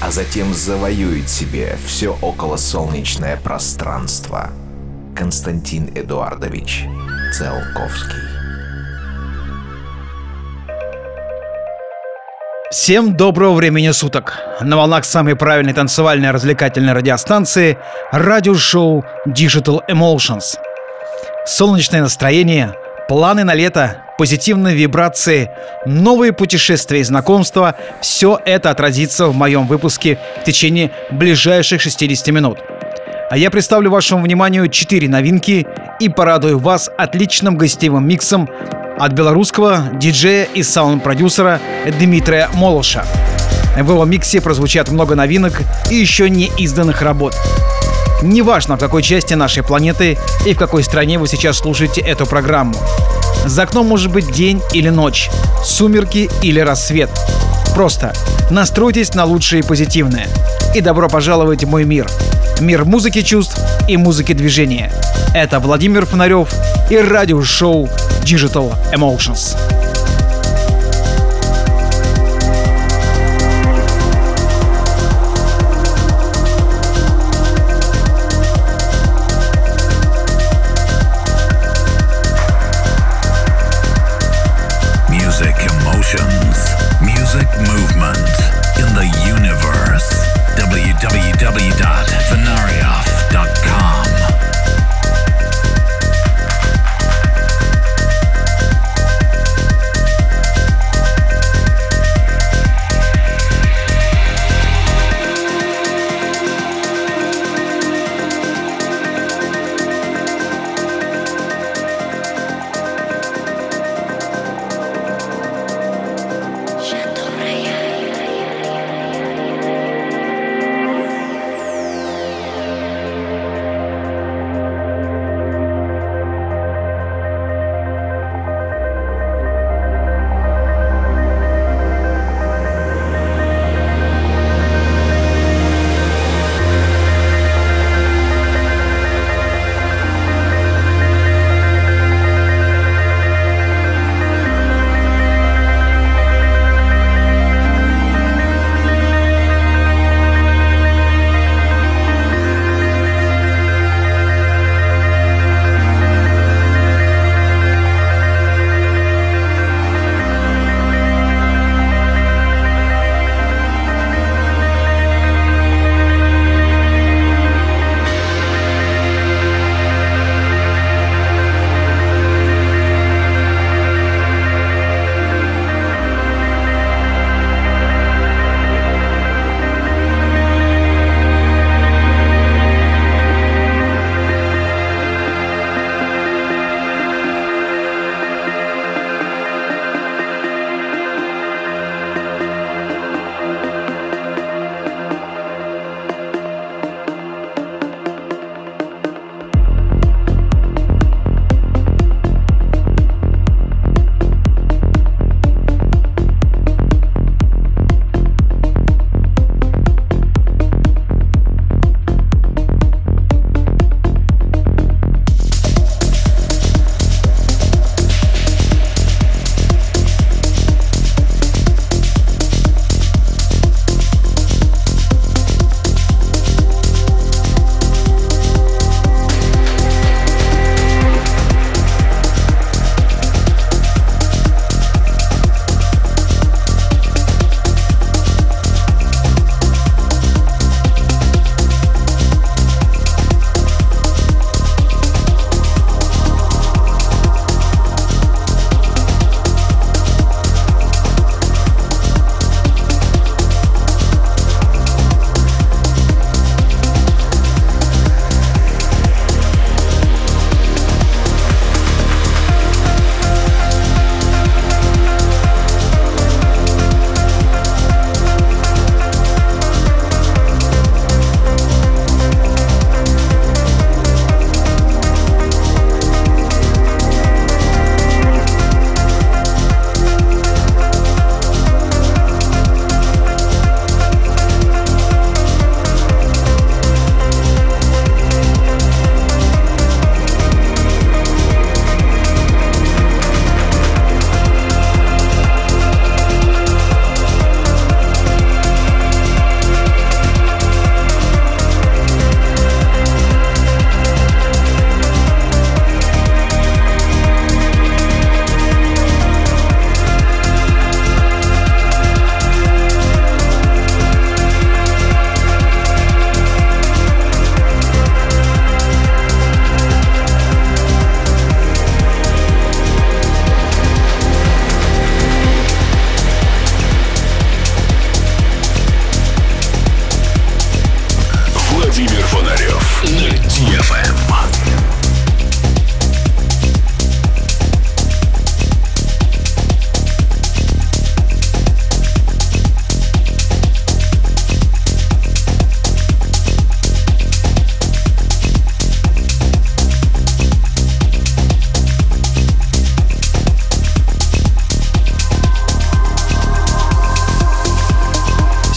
а затем завоюет себе все околосолнечное пространство. Константин Эдуардович Циолковский Всем доброго времени суток! На волнах самой правильной танцевальной развлекательной радиостанции радиошоу Digital Emotions. Солнечное настроение, планы на лето, позитивные вибрации, новые путешествия и знакомства – все это отразится в моем выпуске в течение ближайших 60 минут. А я представлю вашему вниманию 4 новинки и порадую вас отличным гостевым миксом от белорусского диджея и саунд-продюсера Дмитрия Молоша. В его миксе прозвучат много новинок и еще не изданных работ. Неважно, в какой части нашей планеты и в какой стране вы сейчас слушаете эту программу. За окном может быть день или ночь, сумерки или рассвет. Просто настройтесь на лучшее и позитивное. И добро пожаловать в мой мир. Мир музыки чувств и музыки движения. Это Владимир Фонарев и радиошоу Digital Emotions.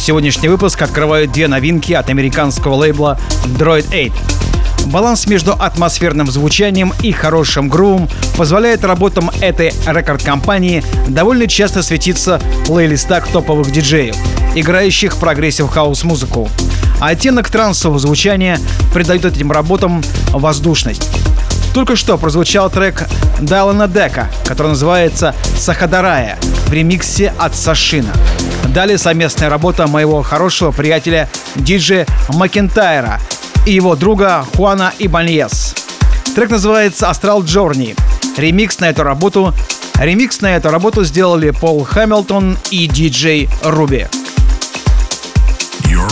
Сегодняшний выпуск открывают две новинки от американского лейбла Droid 8. Баланс между атмосферным звучанием и хорошим грувом позволяет работам этой рекорд-компании довольно часто светиться в плейлистах топовых диджеев, играющих progressive house-музыку. А оттенок трансового звучания придает этим работам воздушность. Только что прозвучал трек Дайлана Дека, который называется «Сахадарая» в ремиксе от Сашина. Далее совместная работа моего хорошего приятеля диджея Макентайра и его друга Хуана Ибаньес. Трек называется «Астрал Джорни». Ремикс на эту работу Ремикс на эту работу сделали Пол Хэмилтон и диджей Руби. You're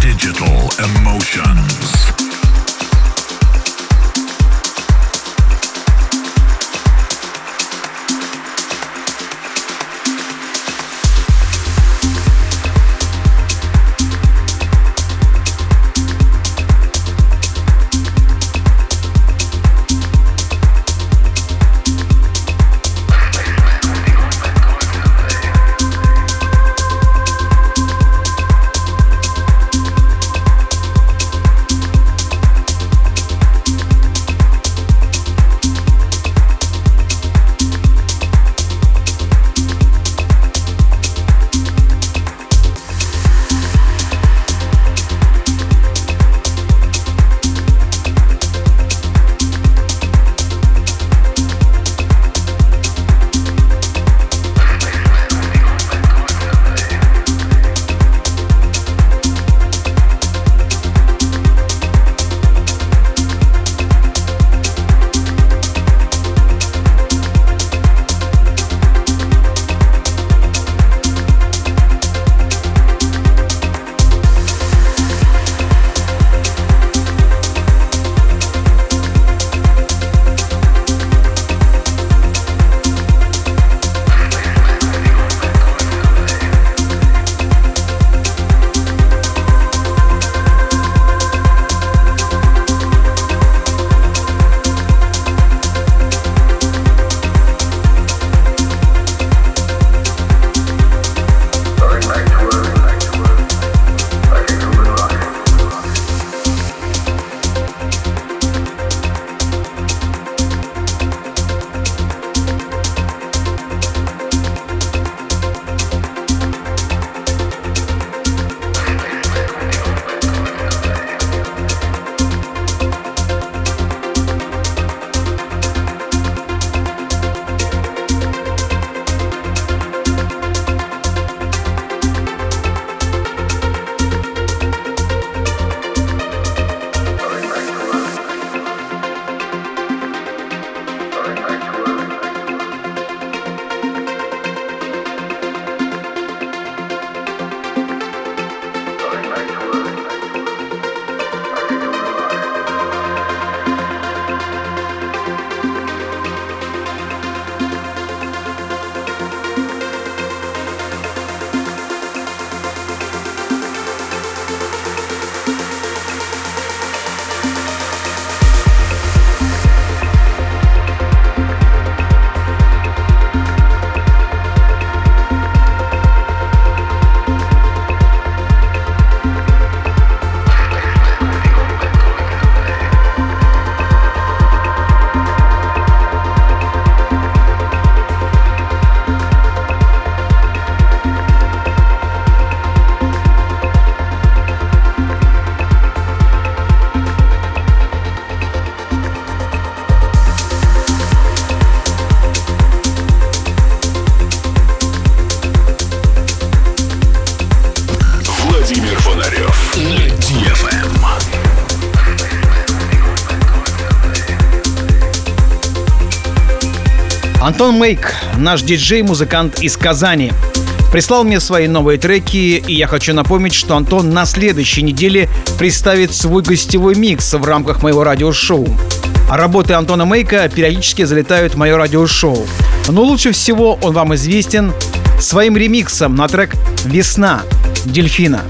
Digital Emotions. Антон Мейк, наш диджей-музыкант из Казани, прислал мне свои новые треки, и я хочу напомнить, что Антон на следующей неделе представит свой гостевой микс в рамках моего радиошоу. А работы Антона Мейка периодически залетают в мое радиошоу. Но лучше всего он вам известен своим ремиксом на трек «Весна» Дельфина.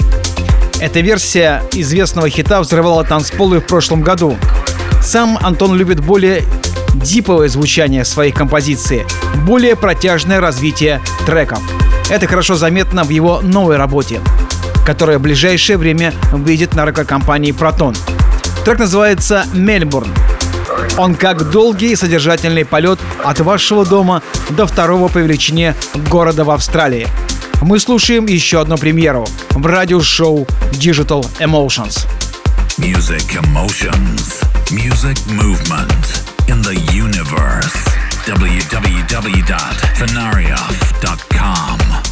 Эта версия известного хита взрывала танцполы в прошлом году. Сам Антон любит более диповое звучание своих композиций, более протяжное развитие треков. Это хорошо заметно в его новой работе, которая в ближайшее время выйдет на рекорд-компании Proton. Трек называется «Мельбурн». Он как долгий и содержательный полет от вашего дома до второго по величине города в Австралии. Мы слушаем еще одну премьеру в радиошоу Digital Emotions. Music emotions, music movement in the universe. www.venarioff.com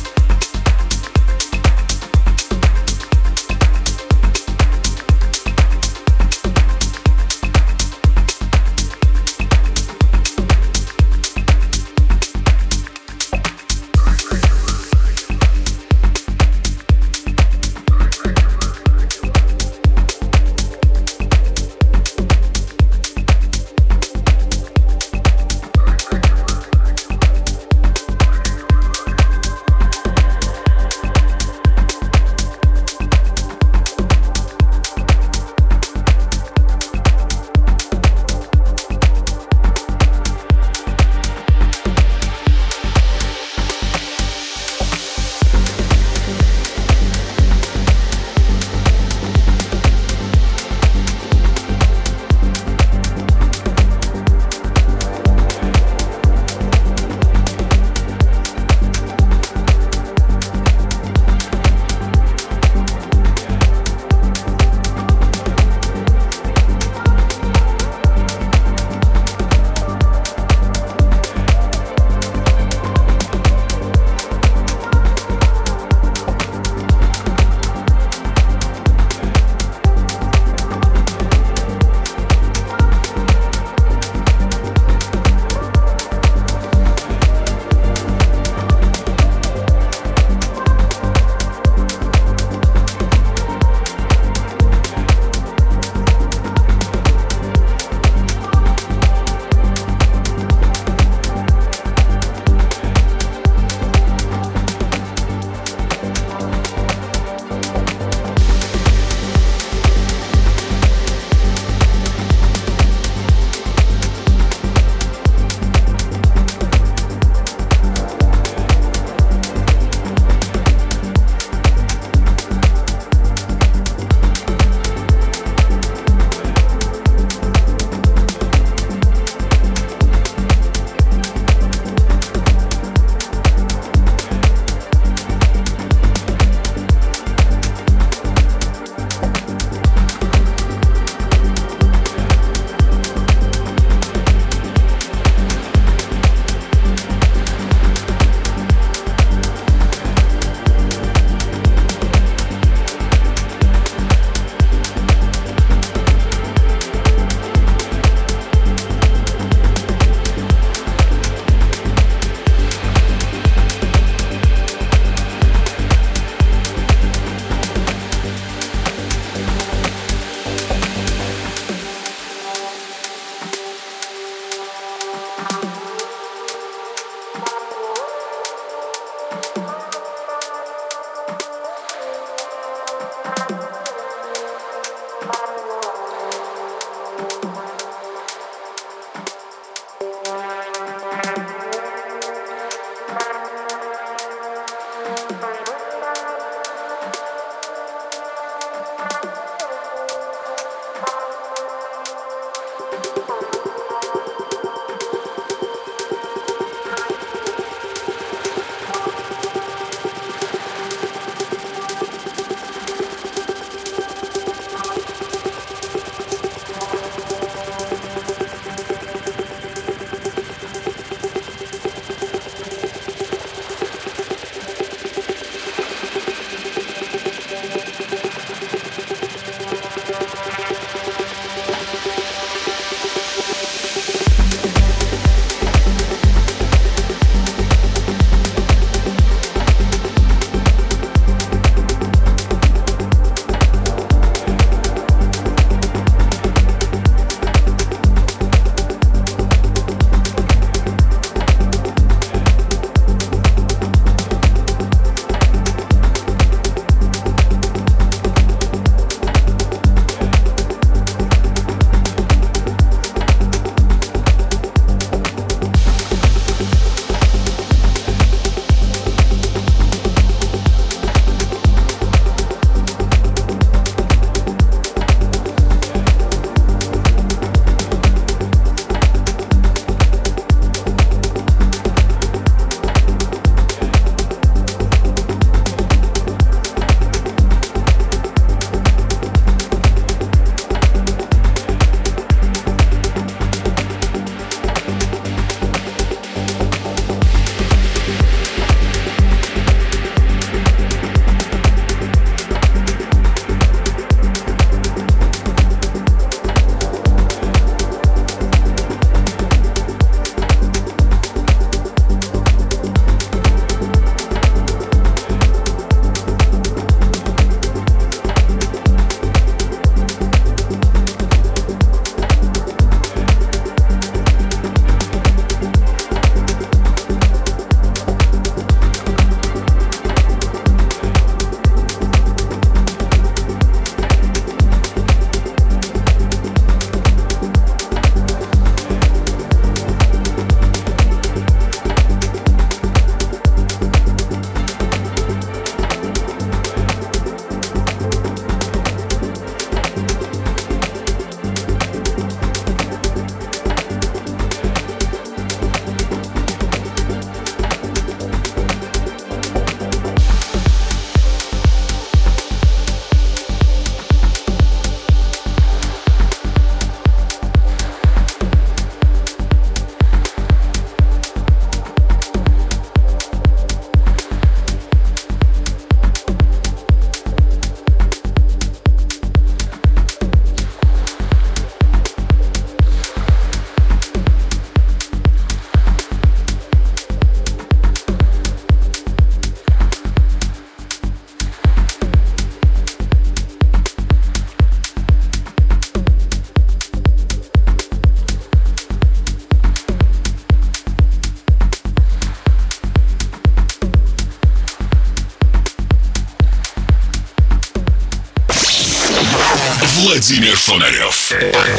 Владимир Фонарев.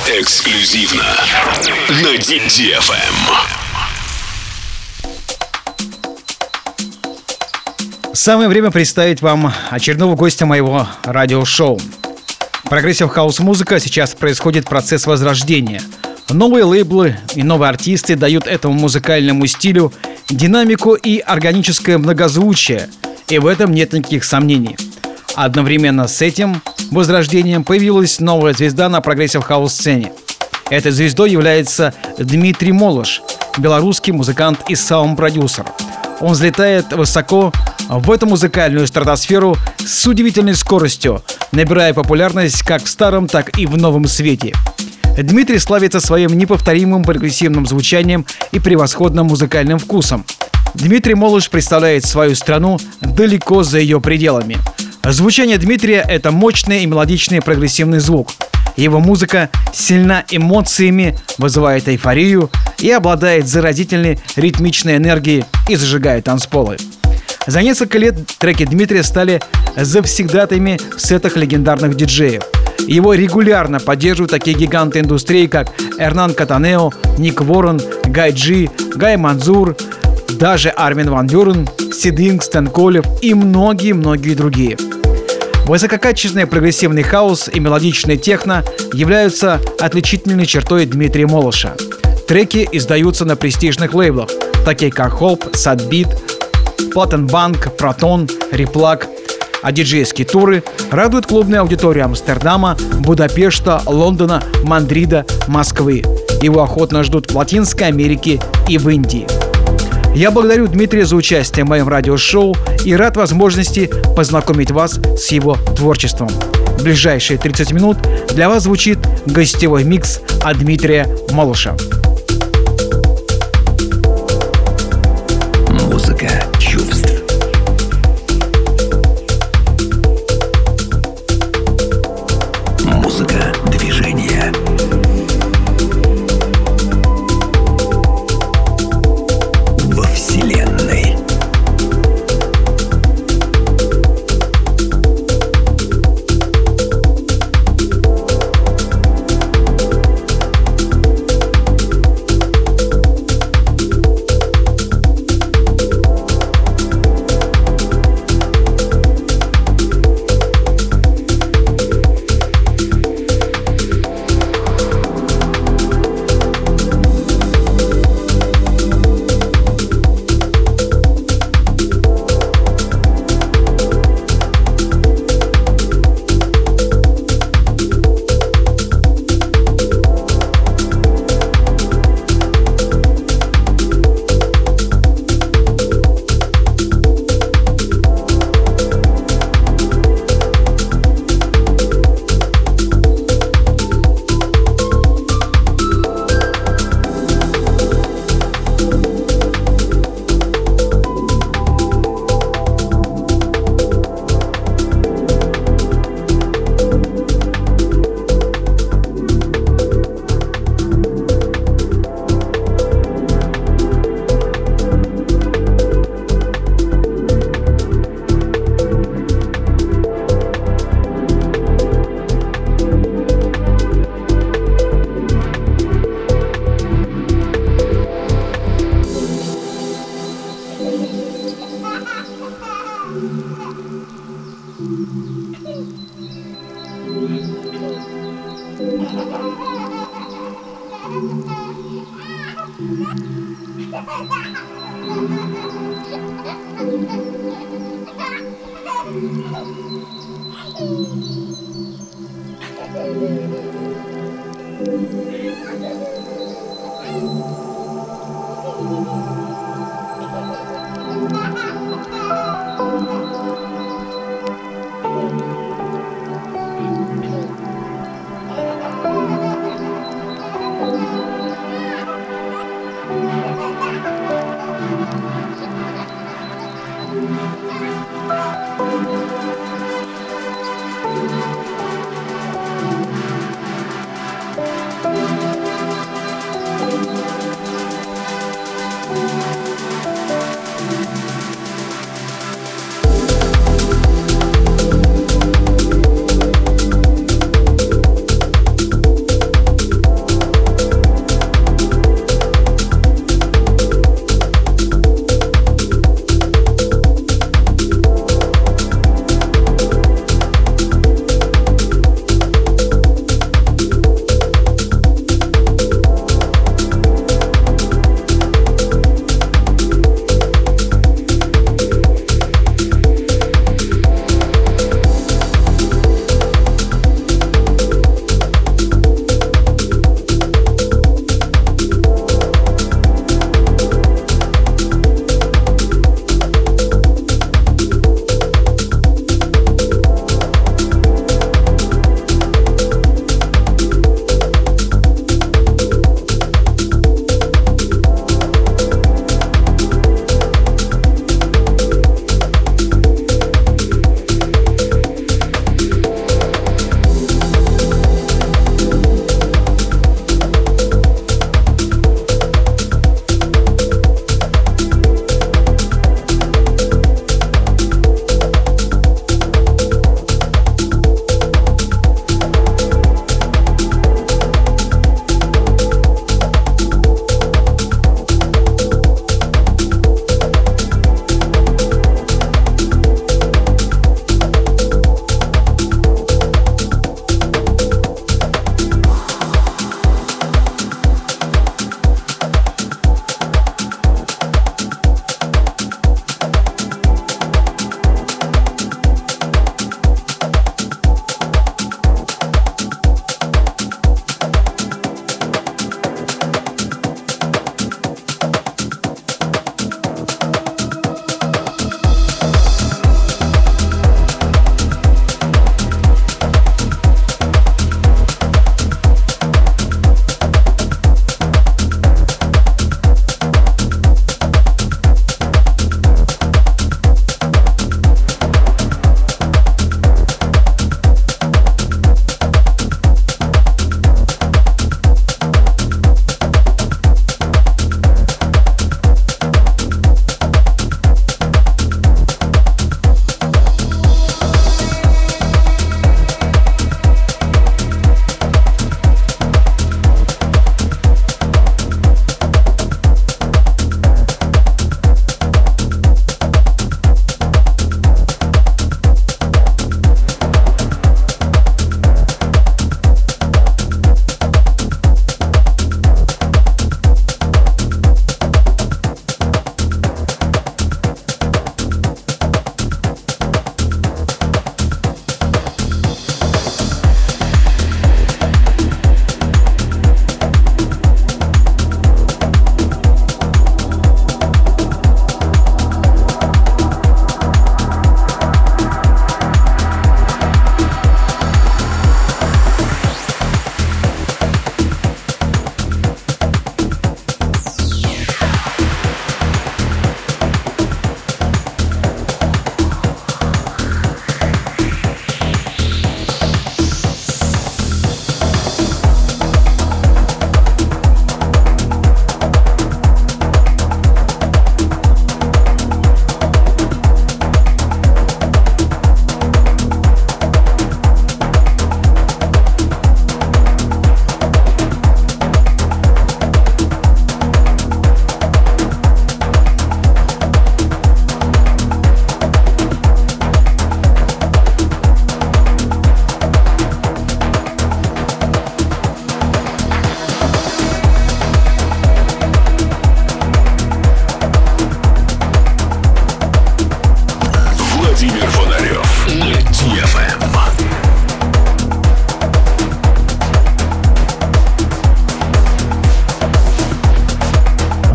Эксклюзивно на DFM. Самое время представить вам очередного гостя моего радиошоу. Progressive house музыка сейчас происходит процесс возрождения. Новые лейблы и новые артисты дают этому музыкальному стилю динамику и органическое многозвучие, и в этом нет никаких сомнений. Одновременно с этим возрождением появилась новая звезда на progressive house сцене. Этой звездой является Дмитрий Молош, белорусский музыкант и саунд-продюсер. Он взлетает высоко в эту музыкальную стратосферу с удивительной скоростью, набирая популярность как в старом, так и в новом свете. Дмитрий славится своим неповторимым прогрессивным звучанием и превосходным музыкальным вкусом. Дмитрий Молыш представляет свою страну далеко за ее пределами. Звучание Дмитрия – это мощный и мелодичный прогрессивный звук. Его музыка сильна эмоциями, вызывает эйфорию и обладает заразительной ритмичной энергией и зажигает танцполы. За несколько лет треки Дмитрия стали завсегдатами в сетах легендарных диджеев. Его регулярно поддерживают такие гиганты индустрии, как Эрнан Катанео, Ник Ворон, Гай Джи, Гай Манзур, даже Армин Ван Бюрен, Сидинг, Стэн Колев и многие-многие другие. Высококачественный прогрессивный хаос и мелодичный техно являются отличительной чертой Дмитрия Молоша. Треки издаются на престижных лейблах, такие как Hope, Sadbeat, Платтенбанк, Протон, Реплак, а диджейские туры радуют клубные аудитории Амстердама, Будапешта, Лондона, Мандрида, Москвы. Его охотно ждут в Латинской Америке и в Индии. Я благодарю Дмитрия за участие в моем радиошоу и рад возможности познакомить вас с его творчеством. В ближайшие 30 минут для вас звучит гостевой микс от Дмитрия Малыша.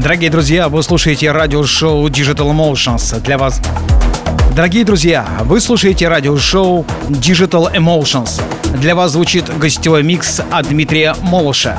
Дорогие друзья, вы слушаете радиошоу Digital Emotions. Для вас... Дорогие друзья, вы слушаете радиошоу Digital Emotions. Для вас звучит гостевой микс от Дмитрия Молоша.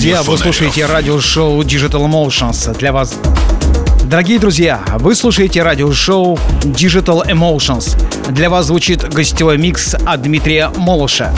Друзья, вы слушаете радиошоу Digital Emotions. Для вас Дорогие друзья, вы слушаете радиошоу Digital Emotions. Для вас звучит гостевой микс от Дмитрия Молоша.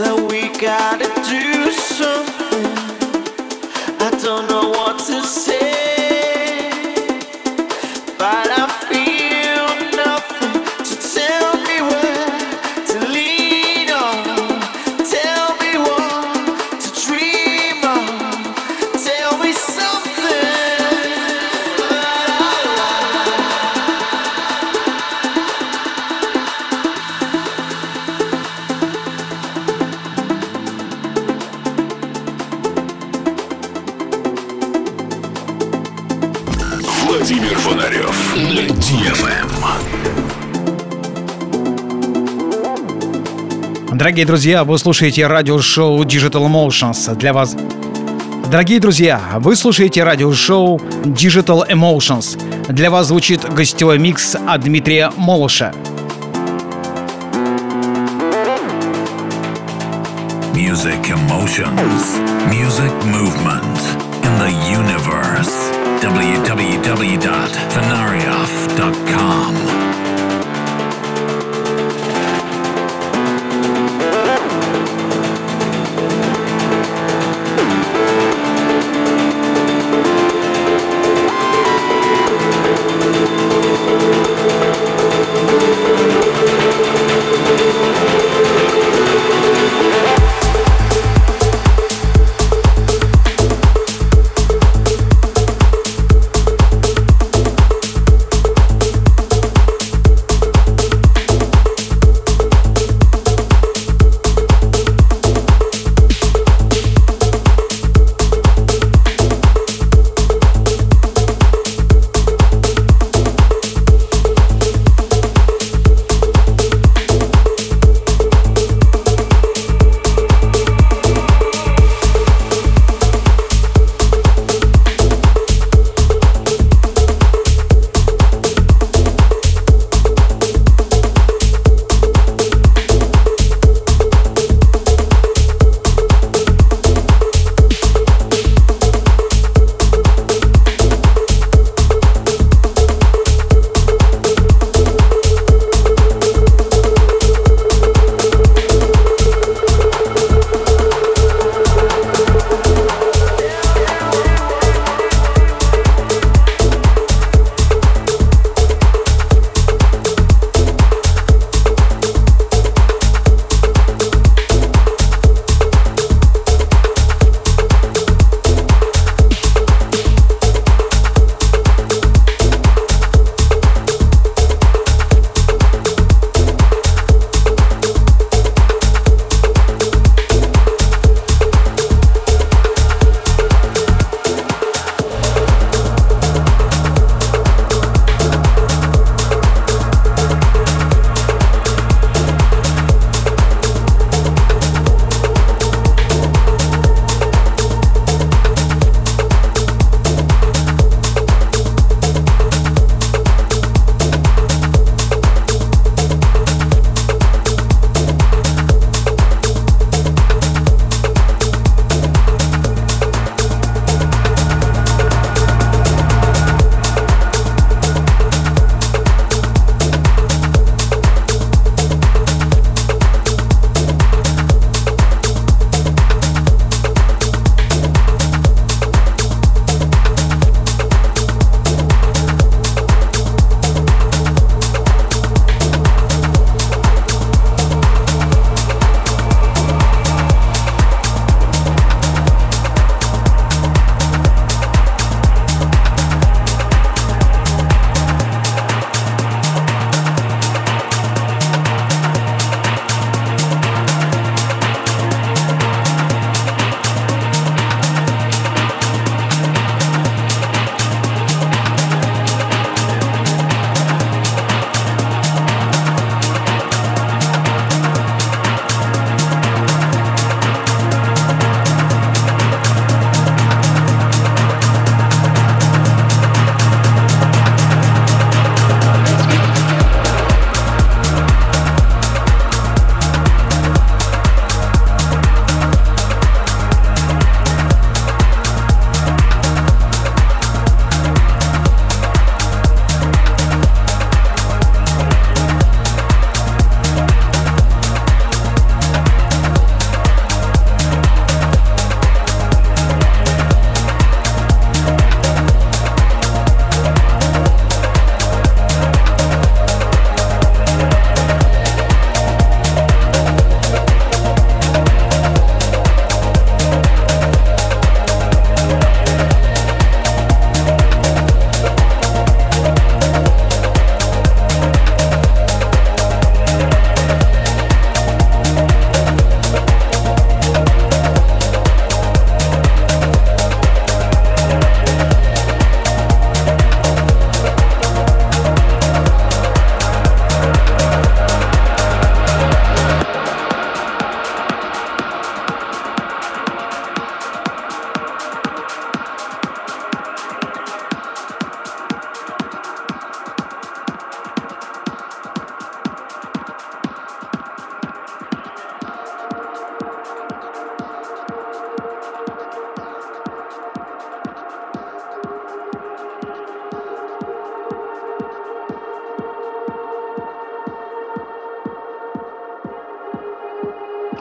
that we gotta do something. Дорогие друзья, вы слушаете радиошоу Digital Emotions. Для вас Дорогие друзья, вы слушаете радиошоу Digital Emotions. Для вас звучит гостевой микс от Дмитрия Молоша. Music emotions, music movement in the universe. www.fenarioff.com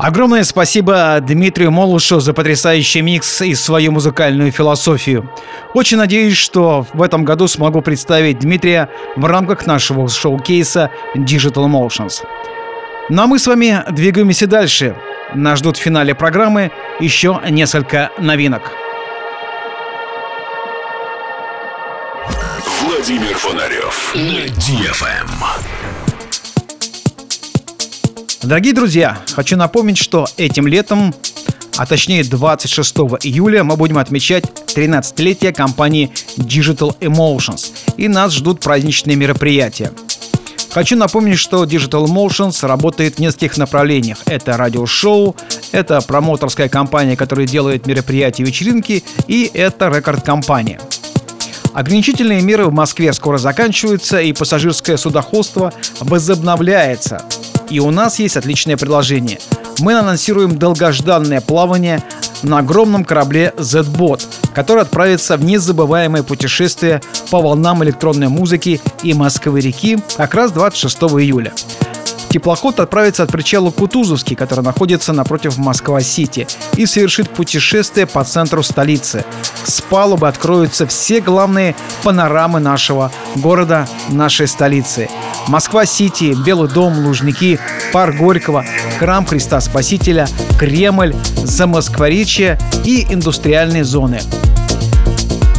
Огромное спасибо Дмитрию Молушу за потрясающий микс и свою музыкальную философию. Очень надеюсь, что в этом году смогу представить Дмитрия в рамках нашего шоу-кейса Digital Motions. Ну а мы с вами двигаемся дальше. Нас ждут в финале программы еще несколько новинок. Владимир Фонарев на DFM. Дорогие друзья, хочу напомнить, что этим летом, а точнее 26 июля, мы будем отмечать 13-летие компании Digital Emotions, и нас ждут праздничные мероприятия. Хочу напомнить, что Digital Emotions работает в нескольких направлениях. Это радиошоу, это промоутерская компания, которая делает мероприятия и вечеринки, и это рекорд-компания. Ограничительные меры в Москве скоро заканчиваются, и пассажирское судоходство возобновляется – и у нас есть отличное предложение. Мы анонсируем долгожданное плавание на огромном корабле Z-Bot, который отправится в незабываемое путешествие по волнам электронной музыки и Москвы-реки как раз 26 июля. Теплоход отправится от причала Кутузовский, который находится напротив Москва-Сити, и совершит путешествие по центру столицы. С палубы откроются все главные панорамы нашего города, нашей столицы. Москва-Сити, Белый дом, Лужники, Парк Горького, Храм Христа Спасителя, Кремль, Замоскворечье и индустриальные зоны.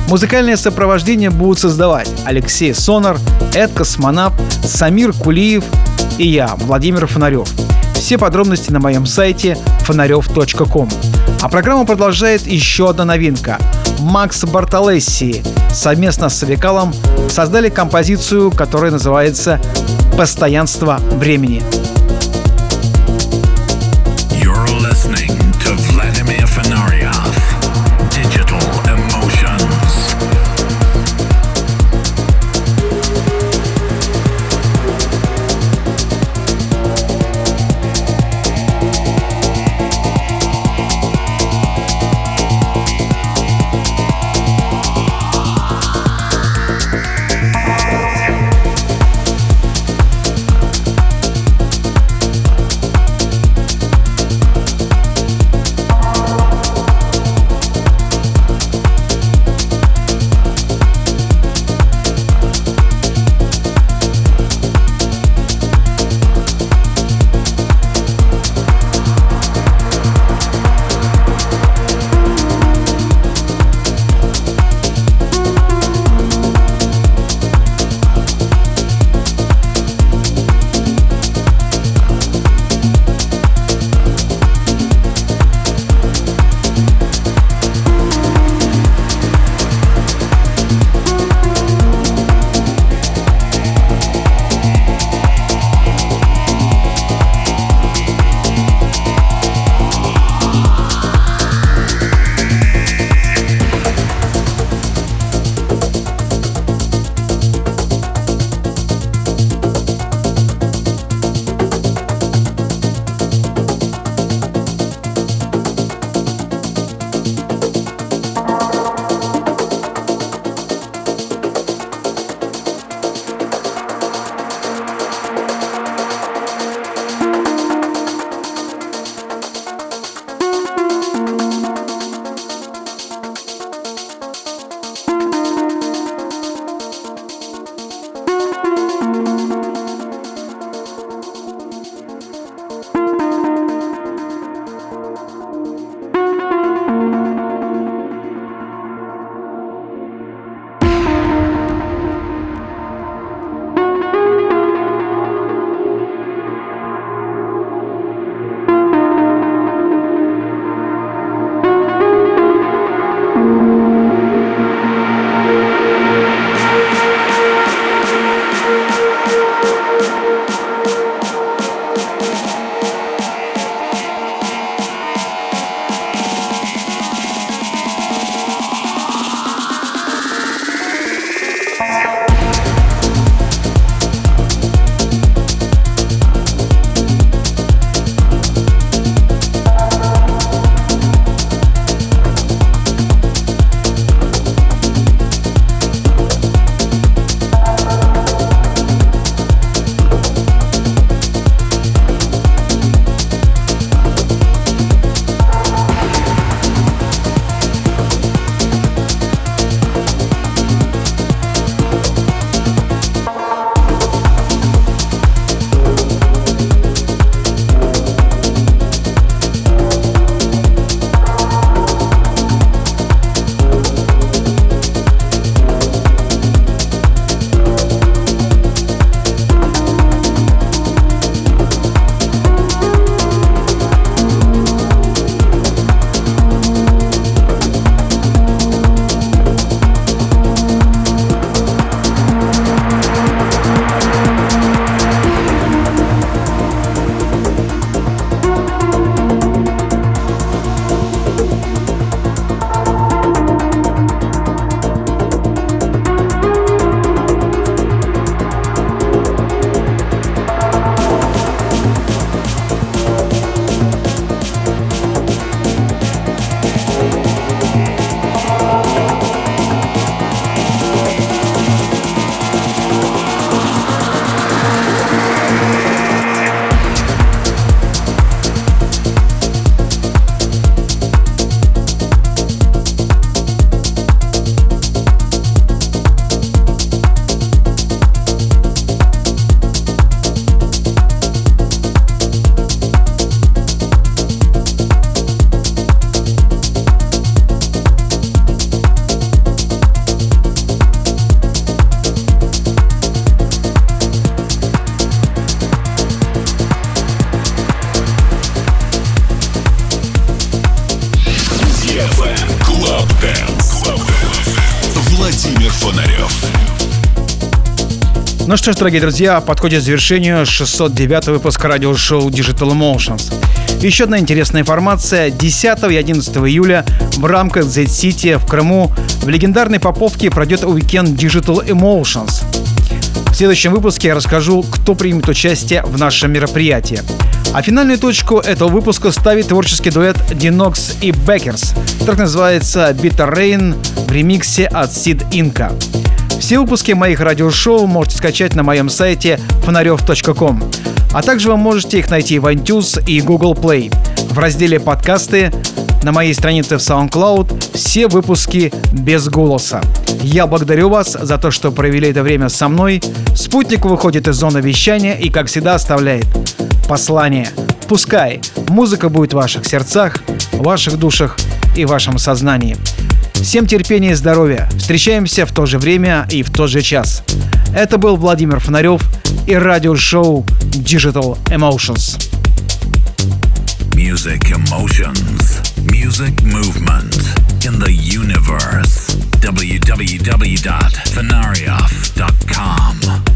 Музыкальное сопровождение будут создавать Алексей Сонар, Эд Космонавт, Самир Кулиев и я, Владимир Фонарев. Все подробности на моем сайте фонарев.ком. А программу продолжает еще одна новинка. Макс Бартолесси совместно с Савикалом создали композицию, которая называется «Постоянство времени». Владимир Фонарев. Ну что ж, дорогие друзья, подходит к завершению 609 выпуска радиошоу Digital Emotions. Еще одна интересная информация. 10 и 11 июля в рамках Z-City в Крыму в легендарной Поповке пройдет уикенд Digital Emotions. В следующем выпуске я расскажу, кто примет участие в нашем мероприятии. А финальную точку этого выпуска ставит творческий дуэт Dinox и Beckers. Трек называется Bitter Rain в ремиксе от Sid Inca. Все выпуски моих радиошоу можете скачать на моем сайте фонарев.ком. А также вы можете их найти в iTunes и Google Play. В разделе «Подкасты» на моей странице в SoundCloud все выпуски без голоса. Я благодарю вас за то, что провели это время со мной. Спутник выходит из зоны вещания и, как всегда, оставляет послание. Пускай музыка будет в ваших сердцах, в ваших душах и в вашем сознании. Всем терпения и здоровья. Встречаемся в то же время и в тот же час. Это был Владимир Фонарев и радиошоу Digital Emotions. Music emotions, music movement in the universe. www.fenarioff.com